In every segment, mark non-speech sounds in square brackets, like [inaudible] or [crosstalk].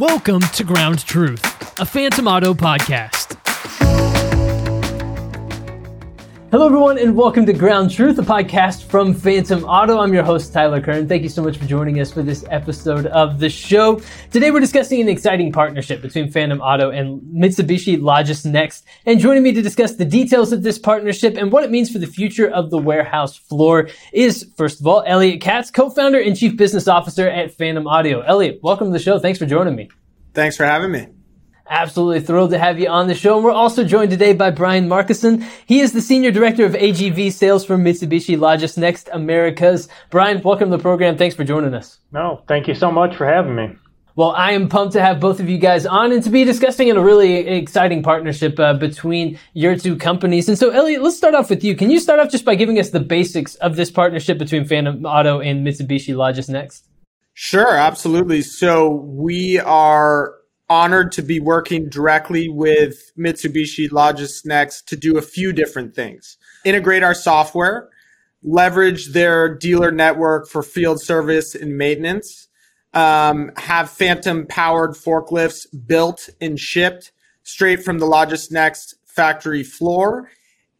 Welcome to Ground Truth, a Phantom Auto podcast. Hello, everyone, and welcome to Ground Truth, a podcast from Phantom Auto. I'm your host, Tyler Kern. Thank you so much for joining us for this episode of the show. Today, we're discussing an exciting partnership between Phantom Auto and Mitsubishi Logis Next. And joining me to discuss the details of this partnership and what it means for the future of the warehouse floor is, first of all, Elliot Katz, co-founder and chief business officer at Phantom Auto. Elliot, welcome to the show. Thanks for joining me. Thanks for having me. Absolutely thrilled to have you on the show. And we're also joined today by Brian Markison. He is the Senior Director of AGV Sales for Mitsubishi Logis Next Americas. Brian, welcome to the program. Thanks for joining us. No, thank you so much for having me. Well, I am pumped to have both of you guys on and to be discussing in a really exciting partnership uh, between your two companies. And so, Elliot, let's start off with you. Can you start off just by giving us the basics of this partnership between Phantom Auto and Mitsubishi Logis Next? Sure, absolutely. So we are honored to be working directly with Mitsubishi Logis Next to do a few different things. Integrate our software, leverage their dealer network for field service and maintenance, um, have phantom powered forklifts built and shipped straight from the Logis Next factory floor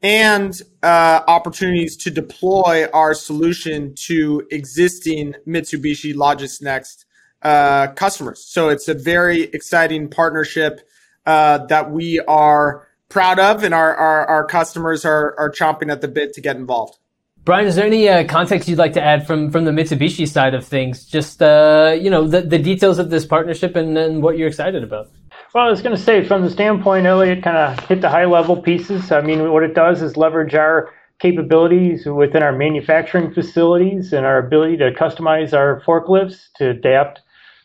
and uh, opportunities to deploy our solution to existing Mitsubishi Logis Next uh, customers. So it's a very exciting partnership uh, that we are proud of, and our, our, our, customers are, are chomping at the bit to get involved. Brian, is there any uh, context you'd like to add from, from the Mitsubishi side of things? Just uh, you know the, the details of this partnership and, and what you're excited about. Well, I was going to say, from the standpoint, Elliot kind of hit the high level pieces. I mean, what it does is leverage our capabilities within our manufacturing facilities and our ability to customize our forklifts to adapt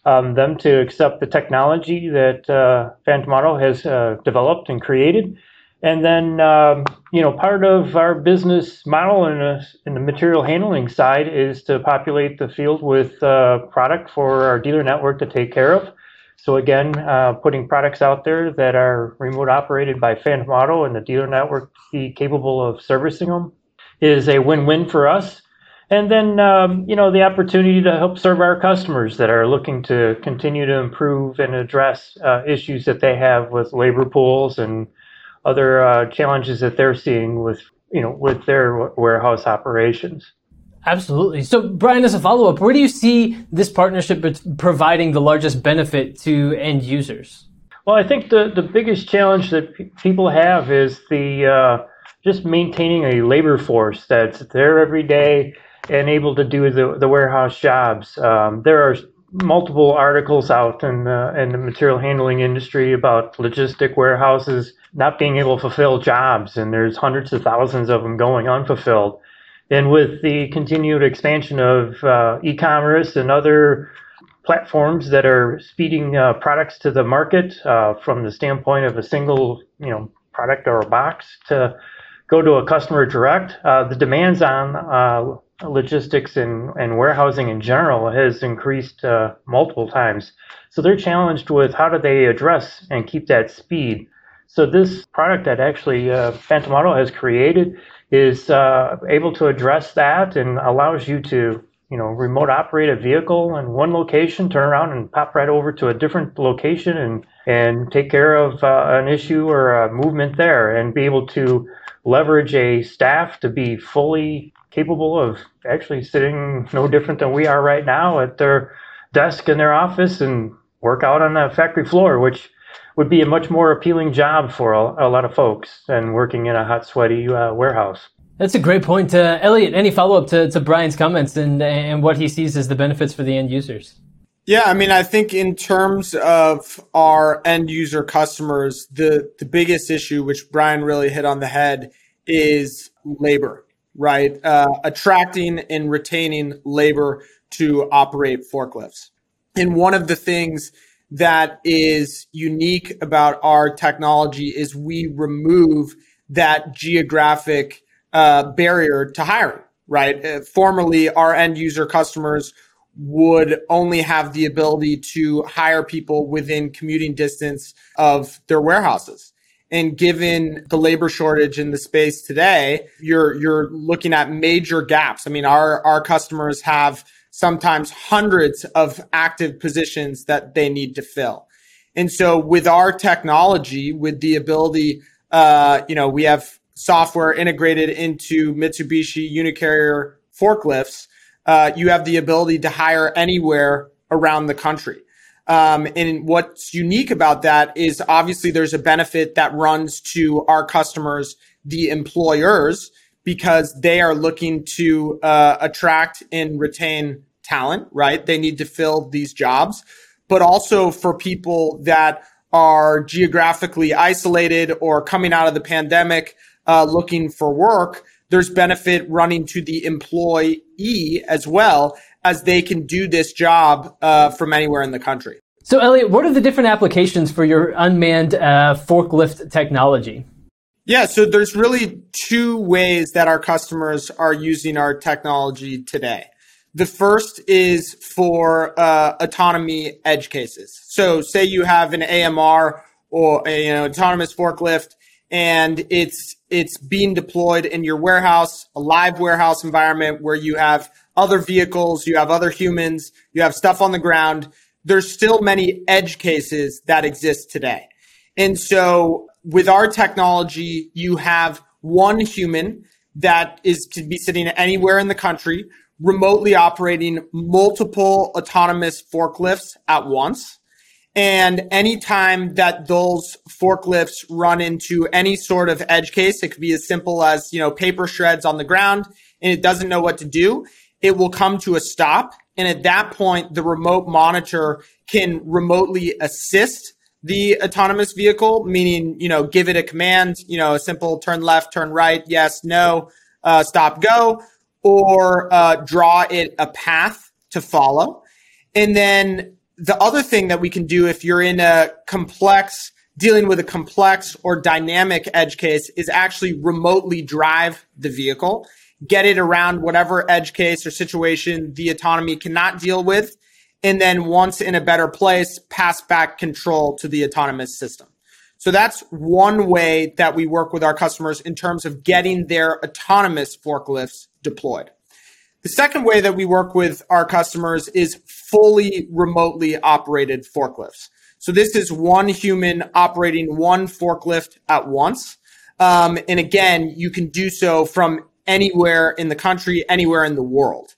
um, them to accept the technology that uh, Auto has uh, developed and created. And then, um, you know, part of our business model in, a, in, the material handling side is to populate the field with uh, product for our dealer network to take care of. So again, uh, putting products out there that are remote operated by Phantom Auto and the dealer network be capable of servicing them is a win-win for us. And then, um, you know, the opportunity to help serve our customers that are looking to continue to improve and address uh, issues that they have with labor pools and other uh, challenges that they're seeing with, you know, with their warehouse operations. Absolutely. So, Brian, as a follow up, where do you see this partnership providing the largest benefit to end users? Well, I think the, the biggest challenge that p- people have is the uh, just maintaining a labor force that's there every day and able to do the, the warehouse jobs. Um, there are multiple articles out in the, in the material handling industry about logistic warehouses not being able to fulfill jobs, and there's hundreds of thousands of them going unfulfilled. And with the continued expansion of uh, e-commerce and other platforms that are speeding uh, products to the market uh, from the standpoint of a single, you know, product or a box to go to a customer direct, uh, the demands on uh, logistics and, and warehousing in general has increased uh, multiple times. So they're challenged with how do they address and keep that speed. So this product that actually uh, Phantom Auto has created is uh, able to address that and allows you to you know remote operate a vehicle in one location, turn around and pop right over to a different location and and take care of uh, an issue or a movement there and be able to leverage a staff to be fully capable of actually sitting no different than we are right now at their desk in their office and work out on the factory floor, which would be a much more appealing job for a, a lot of folks than working in a hot, sweaty uh, warehouse. That's a great point. Uh, Elliot, any follow up to, to Brian's comments and, and what he sees as the benefits for the end users? Yeah, I mean, I think in terms of our end user customers, the, the biggest issue, which Brian really hit on the head, is labor right? Uh, attracting and retaining labor to operate forklifts. And one of the things that is unique about our technology is we remove that geographic uh, barrier to hiring, right? Uh, formerly, our end user customers would only have the ability to hire people within commuting distance of their warehouses. And given the labor shortage in the space today, you're you're looking at major gaps. I mean, our our customers have sometimes hundreds of active positions that they need to fill. And so with our technology, with the ability, uh, you know, we have software integrated into Mitsubishi Unicarrier forklifts. Uh, you have the ability to hire anywhere around the country. Um, and what's unique about that is obviously there's a benefit that runs to our customers, the employers, because they are looking to uh, attract and retain talent, right? They need to fill these jobs, but also for people that are geographically isolated or coming out of the pandemic, uh, looking for work. There's benefit running to the employee as well as they can do this job uh, from anywhere in the country. So, Elliot, what are the different applications for your unmanned uh, forklift technology? Yeah, so there's really two ways that our customers are using our technology today. The first is for uh, autonomy edge cases. So, say you have an AMR or a you know, autonomous forklift, and it's it's being deployed in your warehouse, a live warehouse environment where you have other vehicles, you have other humans, you have stuff on the ground. There's still many edge cases that exist today. And so with our technology, you have one human that is to be sitting anywhere in the country, remotely operating multiple autonomous forklifts at once. And anytime that those forklifts run into any sort of edge case, it could be as simple as, you know, paper shreds on the ground and it doesn't know what to do. It will come to a stop. And at that point, the remote monitor can remotely assist the autonomous vehicle, meaning, you know, give it a command, you know, a simple turn left, turn right, yes, no, uh, stop, go, or uh, draw it a path to follow. And then the other thing that we can do if you're in a complex dealing with a complex or dynamic edge case is actually remotely drive the vehicle, get it around whatever edge case or situation the autonomy cannot deal with. And then once in a better place, pass back control to the autonomous system. So that's one way that we work with our customers in terms of getting their autonomous forklifts deployed. The second way that we work with our customers is fully remotely operated forklifts. So this is one human operating one forklift at once. Um, and again, you can do so from anywhere in the country, anywhere in the world.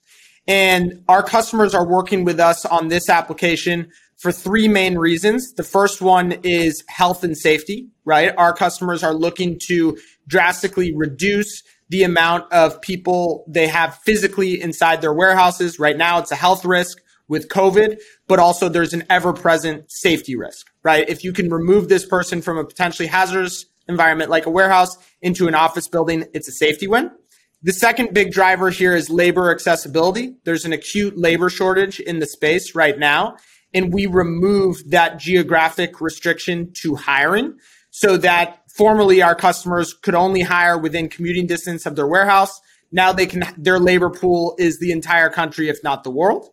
And our customers are working with us on this application for three main reasons. The first one is health and safety, right? Our customers are looking to drastically reduce the amount of people they have physically inside their warehouses. Right now, it's a health risk with COVID, but also there's an ever present safety risk, right? If you can remove this person from a potentially hazardous environment like a warehouse into an office building, it's a safety win. The second big driver here is labor accessibility. There's an acute labor shortage in the space right now, and we remove that geographic restriction to hiring so that formerly our customers could only hire within commuting distance of their warehouse. Now they can, their labor pool is the entire country, if not the world.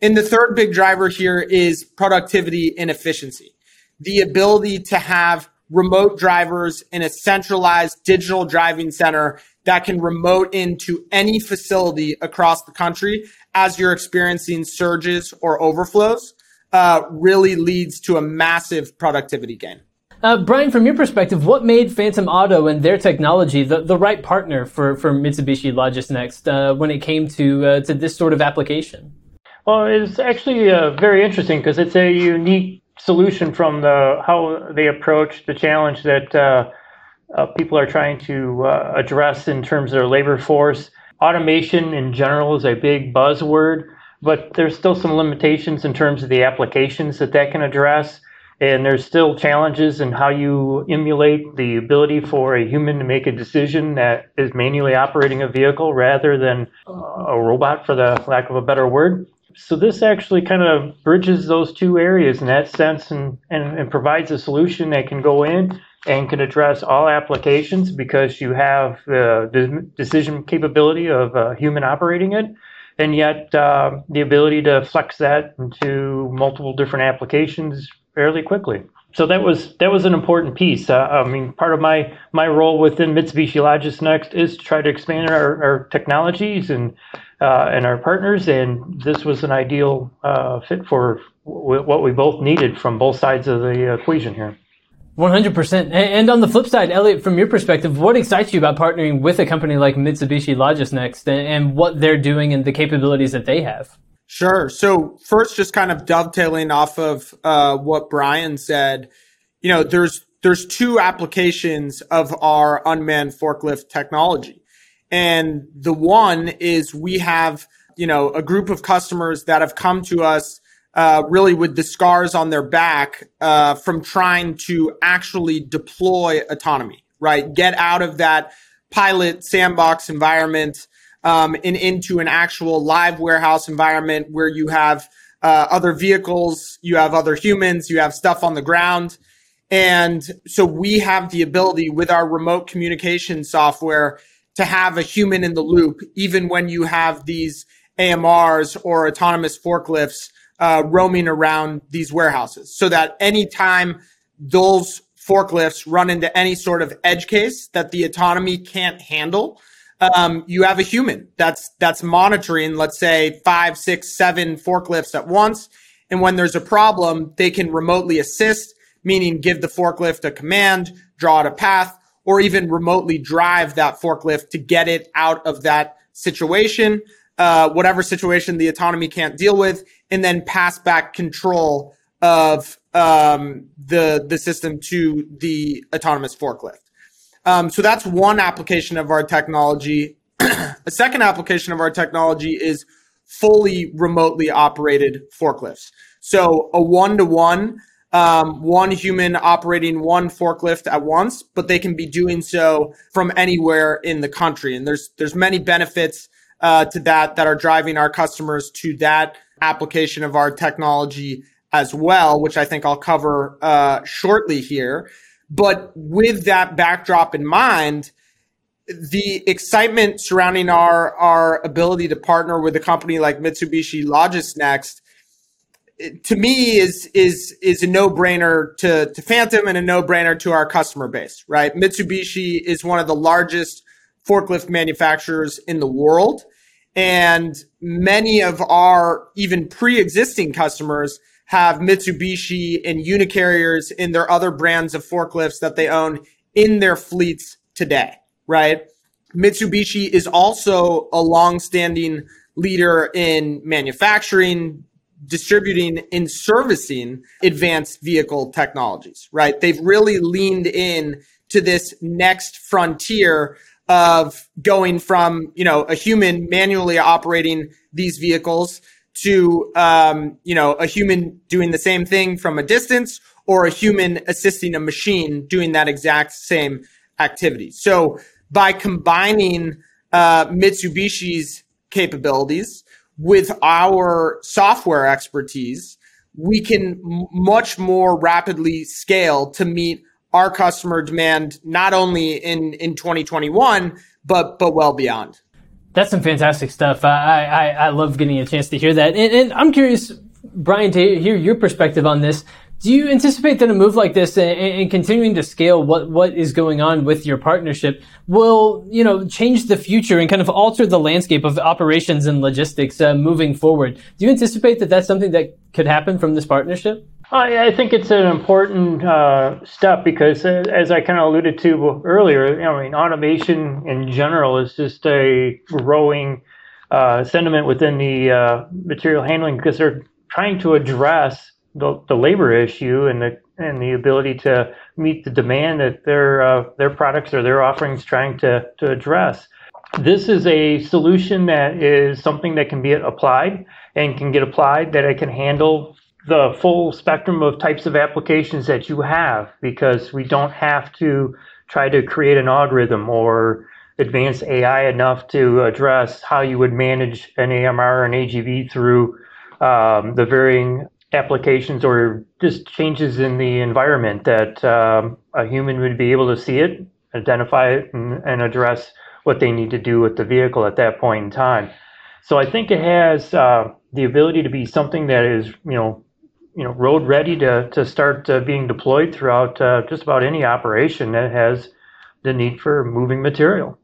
And the third big driver here is productivity and efficiency. The ability to have remote drivers in a centralized digital driving center that can remote into any facility across the country as you're experiencing surges or overflows uh, really leads to a massive productivity gain. Uh, Brian, from your perspective, what made Phantom Auto and their technology the, the right partner for, for Mitsubishi Logisnext uh, when it came to uh, to this sort of application? Well, it's actually uh, very interesting because it's a unique solution from the how they approach the challenge that uh, uh, people are trying to address in terms of their labor force. Automation in general is a big buzzword, but there's still some limitations in terms of the applications that that can address and there's still challenges in how you emulate the ability for a human to make a decision that is manually operating a vehicle rather than a robot, for the lack of a better word. So this actually kind of bridges those two areas in that sense and, and, and provides a solution that can go in and can address all applications because you have the decision capability of a human operating it and yet uh, the ability to flex that into multiple different applications fairly quickly. so that was that was an important piece. Uh, I mean, part of my my role within Mitsubishi Logis Next is to try to expand our, our technologies and uh, and our partners, and this was an ideal uh, fit for w- what we both needed from both sides of the equation here. 100%. And on the flip side, Elliot, from your perspective, what excites you about partnering with a company like Mitsubishi Logisnext and what they're doing and the capabilities that they have? Sure. So first, just kind of dovetailing off of uh, what Brian said, you know, there's there's two applications of our unmanned forklift technology, and the one is we have you know a group of customers that have come to us uh, really with the scars on their back uh, from trying to actually deploy autonomy, right? Get out of that pilot sandbox environment um, and into an actual live warehouse environment where you have uh, other vehicles, you have other humans, you have stuff on the ground. And so we have the ability with our remote communication software to have a human in the loop, even when you have these AMRs or autonomous forklifts uh, roaming around these warehouses so that anytime those forklifts run into any sort of edge case that the autonomy can't handle, um, you have a human that's that's monitoring, let's say five, six, seven forklifts at once. And when there's a problem, they can remotely assist, meaning give the forklift a command, draw it a path, or even remotely drive that forklift to get it out of that situation, uh, whatever situation the autonomy can't deal with, and then pass back control of um, the the system to the autonomous forklift. Um, so that's one application of our technology. [clears throat] a second application of our technology is fully remotely operated forklifts. So a one to one, um one human operating one forklift at once, but they can be doing so from anywhere in the country. And there's there's many benefits uh, to that that are driving our customers to that application of our technology as well, which I think I'll cover uh, shortly here. But with that backdrop in mind, the excitement surrounding our our ability to partner with a company like Mitsubishi Logisnext to me is is is a no-brainer to to Phantom and a no-brainer to our customer base, right? Mitsubishi is one of the largest forklift manufacturers in the world and many of our even pre-existing customers have Mitsubishi and Unicarriers in their other brands of forklifts that they own in their fleets today, right? Mitsubishi is also a long-standing leader in manufacturing, distributing, and servicing advanced vehicle technologies, right? They've really leaned in to this next frontier of going from, you know, a human manually operating these vehicles to um, you know a human doing the same thing from a distance or a human assisting a machine doing that exact same activity. So by combining uh, Mitsubishi's capabilities with our software expertise, we can much more rapidly scale to meet our customer demand not only in in 2021 but but well beyond. That's some fantastic stuff. I, I, I love getting a chance to hear that. And, and, I'm curious, Brian, to hear your perspective on this. Do you anticipate that a move like this and, and, continuing to scale what, what is going on with your partnership will, you know, change the future and kind of alter the landscape of operations and logistics uh, moving forward? Do you anticipate that that's something that could happen from this partnership? I, I think it's an important uh, step because, uh, as I kind of alluded to earlier, I mean, automation in general is just a growing uh, sentiment within the uh, material handling because they're trying to address the, the labor issue and the and the ability to meet the demand that their uh, their products or their offerings trying to to address. This is a solution that is something that can be applied and can get applied that it can handle the full spectrum of types of applications that you have because we don't have to try to create an algorithm or advance AI enough to address how you would manage an AMR or an AGV through um, the varying applications or just changes in the environment that um, a human would be able to see it, identify it, and, and, address what they need to do with the vehicle at that point in time. So I think it has uh, the ability to be something that is, you know, you know road ready to to start uh, being deployed throughout uh, just about any operation that has the need for moving material.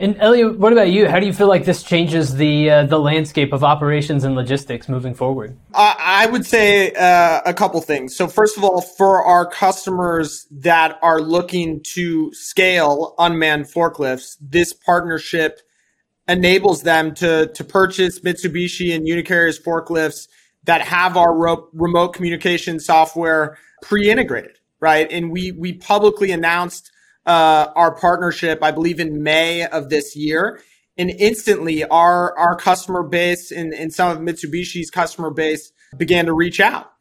And Elliot, what about you? How do you feel like this changes the uh, the landscape of operations and logistics moving forward? Uh, I would say uh, a couple things. So first of all, for our customers that are looking to scale unmanned forklifts, this partnership enables them to to purchase Mitsubishi and Unicarriers forklifts that have our ro- remote communication software pre-integrated, right? And we we publicly announced uh, our partnership, I believe, in May of this year. And instantly, our our customer base and, and some of Mitsubishi's customer base began to reach out.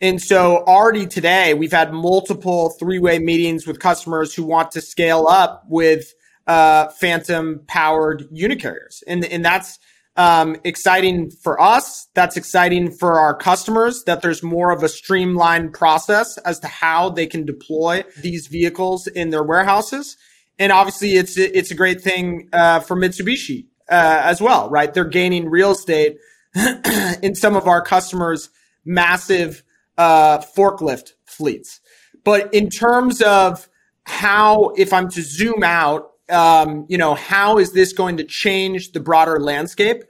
And so already today, we've had multiple three way meetings with customers who want to scale up with uh, Phantom powered unicarriers. And, and that's um, exciting for us. That's exciting for our customers that there's more of a streamlined process as to how they can deploy these vehicles in their warehouses. And obviously, it's it's a great thing uh, for Mitsubishi uh, as well, right? They're gaining real estate [clears throat] in some of our customers' massive uh, forklift fleets. But in terms of how, if I'm to zoom out um, you know, how is this going to change the broader landscape?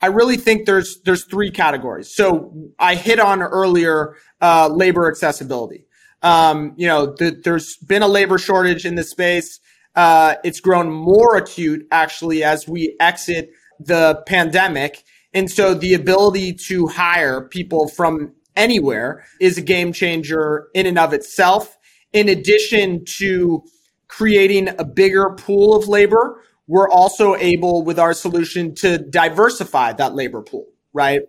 I really think there's there's three categories. So I hit on earlier uh, labor accessibility. Um, you know, the, there's been a labor shortage in this space. Uh, it's grown more acute actually as we exit the pandemic, and so the ability to hire people from anywhere is a game changer in and of itself. In addition to creating a bigger pool of labor, we're also able with our solution to diversify that labor pool, right?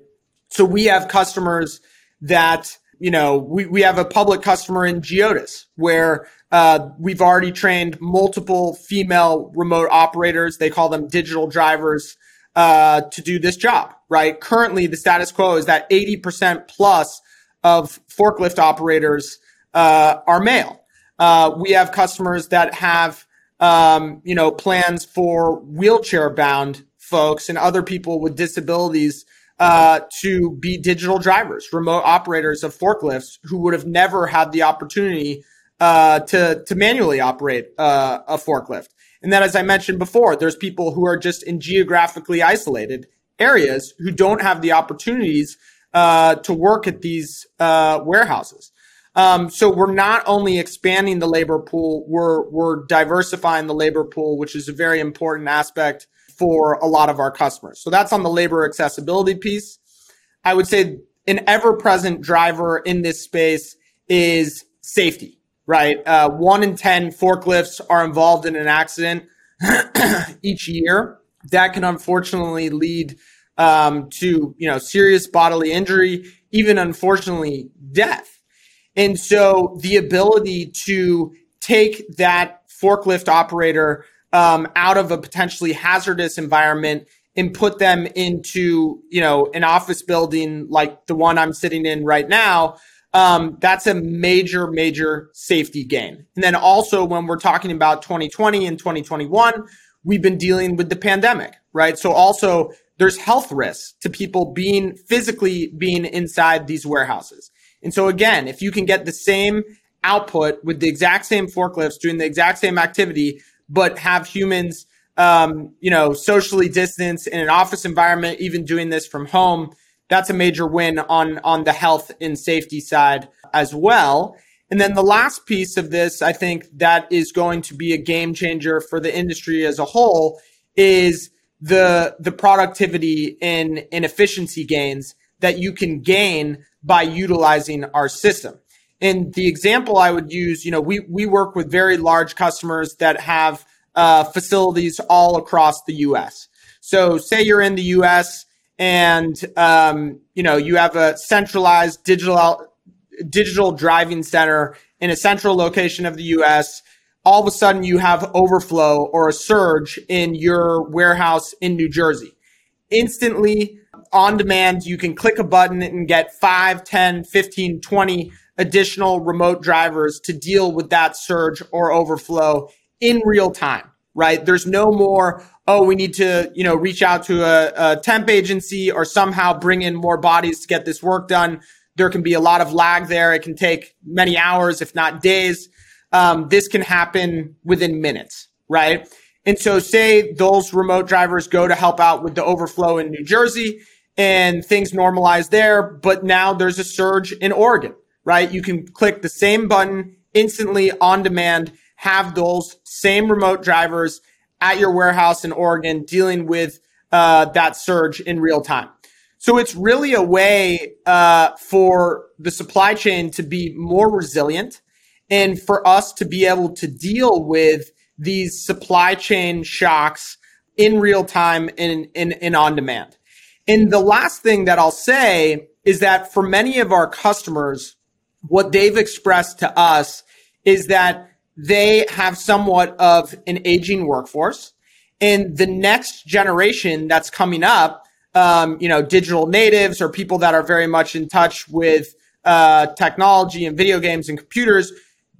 So we have customers that, you know, we, we have a public customer in Geodis where uh, we've already trained multiple female remote operators. They call them digital drivers uh, to do this job, right? Currently, the status quo is that 80% plus of forklift operators uh, are male. Uh, we have customers that have, um, you know, plans for wheelchair bound folks and other people with disabilities uh, to be digital drivers, remote operators of forklifts who would have never had the opportunity uh, to to manually operate uh, a forklift. And then, as I mentioned before, there's people who are just in geographically isolated areas who don't have the opportunities uh, to work at these uh, warehouses. Um, so we're not only expanding the labor pool, we're we're diversifying the labor pool, which is a very important aspect for a lot of our customers. So that's on the labor accessibility piece. I would say an ever-present driver in this space is safety, right? Uh, one in 10 forklifts are involved in an accident [clears throat] each year. That can unfortunately lead um, to, you know, serious bodily injury, even unfortunately death. And so the ability to take that forklift operator um, out of a potentially hazardous environment and put them into, you know, an office building like the one I'm sitting in right now, um, that's a major, major safety gain. And then also when we're talking about 2020 and 2021, we've been dealing with the pandemic, right? So also there's health risks to people being physically being inside these warehouses. And so again, if you can get the same output with the exact same forklifts doing the exact same activity, but have humans, um, you know, socially distanced in an office environment, even doing this from home, that's a major win on on the health and safety side as well. And then the last piece of this, I think that is going to be a game changer for the industry as a whole is the the productivity and, and efficiency gains that you can gain by utilizing our system. And the example I would use, you know, we, we work with very large customers that have uh, facilities all across the U.S. So say you're in the U.S. and, um, you know, you have a centralized digital, digital driving center in a central location of the U.S. All of a sudden you have overflow or a surge in your warehouse in New Jersey. Instantly, on demand. You can click a button and get 5, 10, 15, 20 additional remote drivers to deal with that surge or overflow in real time, right? There's no more, oh, we need to, you know, reach out to a, a temp agency or somehow bring in more bodies to get this work done. There can be a lot of lag there. It can take many hours, if not days. Um, this can happen within minutes, right? And so say those remote drivers go to help out with the overflow in New Jersey and things normalize there, but now there's a surge in Oregon, right? You can click the same button instantly on demand, have those same remote drivers at your warehouse in Oregon dealing with uh, that surge in real time. So it's really a way uh, for the supply chain to be more resilient and for us to be able to deal with these supply chain shocks in real time and, and on demand. And the last thing that I'll say is that for many of our customers, what they've expressed to us is that they have somewhat of an aging workforce and the next generation that's coming up, um, you know, digital natives or people that are very much in touch with uh, technology and video games and computers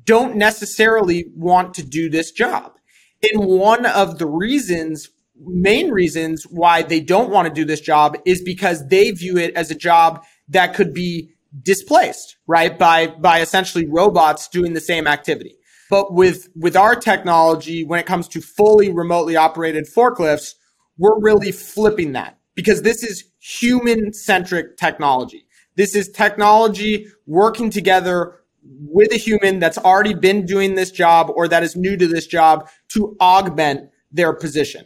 don't necessarily want to do this job. And one of the reasons, main reasons why they don't want to do this job is because they view it as a job that could be displaced, right? By, by essentially robots doing the same activity. But with, with our technology, when it comes to fully remotely operated forklifts, we're really flipping that because this is human centric technology. This is technology working together with a human that's already been doing this job or that is new to this job to augment their position.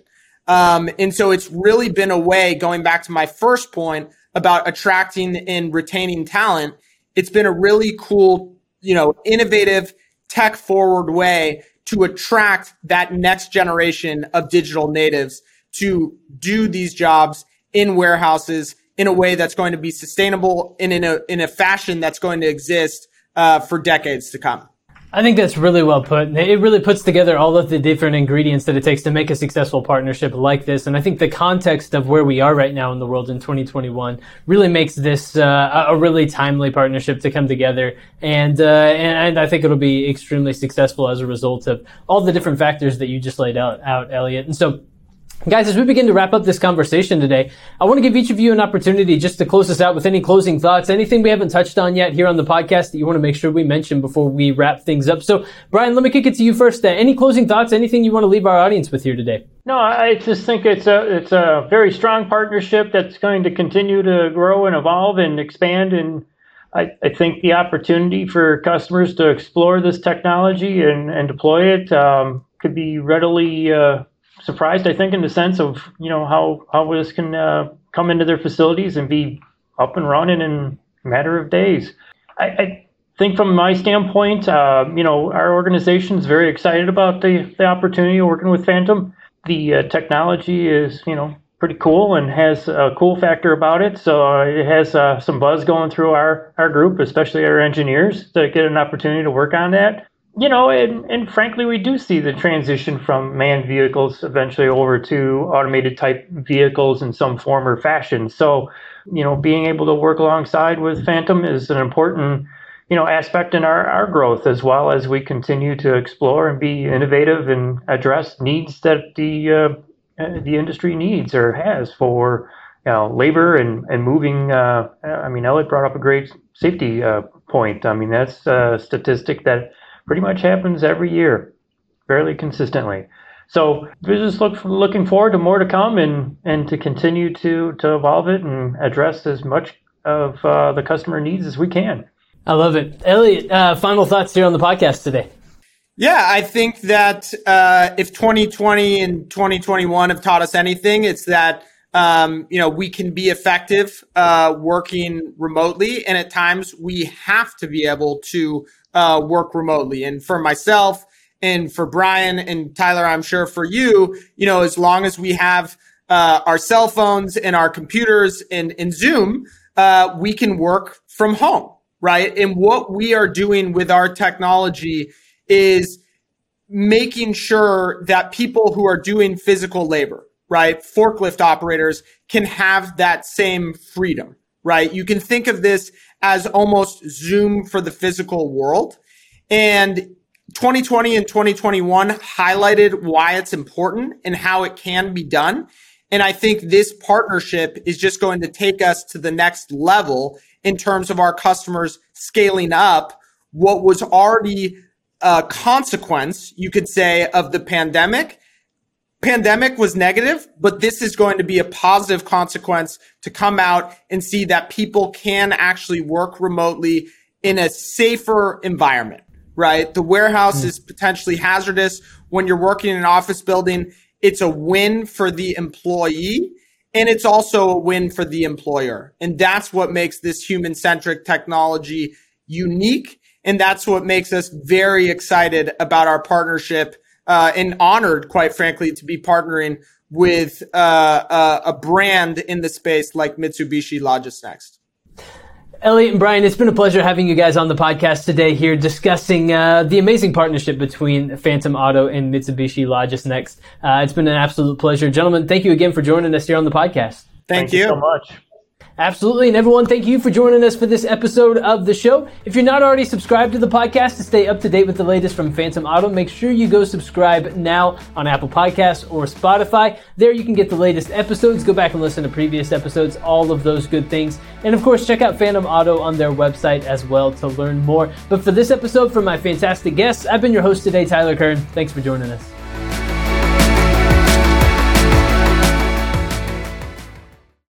Um, and so it's really been a way, going back to my first point about attracting and retaining talent, it's been a really cool, you know, innovative tech forward way to attract that next generation of digital natives to do these jobs in warehouses in a way that's going to be sustainable and in a in a fashion that's going to exist uh, for decades to come. I think that's really well put. It really puts together all of the different ingredients that it takes to make a successful partnership like this. And I think the context of where we are right now in the world in 2021 really makes this uh, a really timely partnership to come together. And, uh, and I think it'll be extremely successful as a result of all the different factors that you just laid out, out Elliot. And so Guys, as we begin to wrap up this conversation today, I want to give each of you an opportunity just to close us out with any closing thoughts, anything we haven't touched on yet here on the podcast that you want to make sure we mention before we wrap things up. So, Brian, let me kick it to you first. Uh, any closing thoughts, anything you want to leave our audience with here today? No, I just think it's a it's a very strong partnership that's going to continue to grow and evolve and expand. And I, I think the opportunity for customers to explore this technology and, and deploy it um, could be readily uh, surprised, I think, in the sense of you know how how this can uh, come into their facilities and be up and running in a matter of days. I, I think from my standpoint, uh, you know, our organization is very excited about the the opportunity of working with Phantom. The uh, technology is you know pretty cool and has a cool factor about it. So uh, it has uh, some buzz going through our our group, especially our engineers, to get an opportunity to work on that you know, and, and frankly, we do see the transition from manned vehicles eventually over to automated type vehicles in some form or fashion. So, you know, being able to work alongside with Phantom is an important, you know, aspect in our, our growth as well as we continue to explore and be innovative and address needs that the uh, the industry needs or has for you know labor and and moving. Uh, I mean, Elliot brought up a great safety uh, point. I mean, that's a statistic that pretty much happens every year, fairly consistently. So we're just look, looking forward to more to come and, and to continue to, to evolve it and address as much of uh, the customer needs as we can. I love it. Elliot, uh, final thoughts here on the podcast today. Yeah, I think that uh, if 2020 and 2021 have taught us anything, it's that um, you know we can be effective uh, working remotely, and at times we have to be able to uh, work remotely. And for myself and for Brian and Tyler, I'm sure for you, you know, as long as we have uh, our cell phones and our computers and, and Zoom, uh, we can work from home, right? And what we are doing with our technology is making sure that people who are doing physical labor, right, forklift operators can have that same freedom, right? You can think of this as almost Zoom for the physical world. And 2020 and 2021 highlighted why it's important and how it can be done. And I think this partnership is just going to take us to the next level in terms of our customers scaling up what was already a consequence, you could say, of the pandemic. Pandemic was negative, but this is going to be a positive consequence to come out and see that people can actually work remotely in a safer environment, right? The warehouse mm. is potentially hazardous when you're working in an office building. It's a win for the employee and it's also a win for the employer. And that's what makes this human centric technology unique. And that's what makes us very excited about our partnership uh, and honored, quite frankly, to be partnering with uh, uh, a brand in the space like Mitsubishi Logisnext. Elliot and Brian, it's been a pleasure having you guys on the podcast today here discussing uh, the amazing partnership between Phantom Auto and Mitsubishi Logisnext. Uh, it's been an absolute pleasure. Gentlemen, thank you again for joining us here on the podcast. Thank, thank you. you so much. Absolutely. And everyone, thank you for joining us for this episode of the show. If you're not already subscribed to the podcast to stay up to date with the latest from Phantom Auto, make sure you go subscribe now on Apple Podcasts or Spotify. There you can get the latest episodes, go back and listen to previous episodes, all of those good things. And of course, check out Phantom Auto on their website as well to learn more. But for this episode, from my fantastic guests, I've been your host today, Tyler Kern. Thanks for joining us.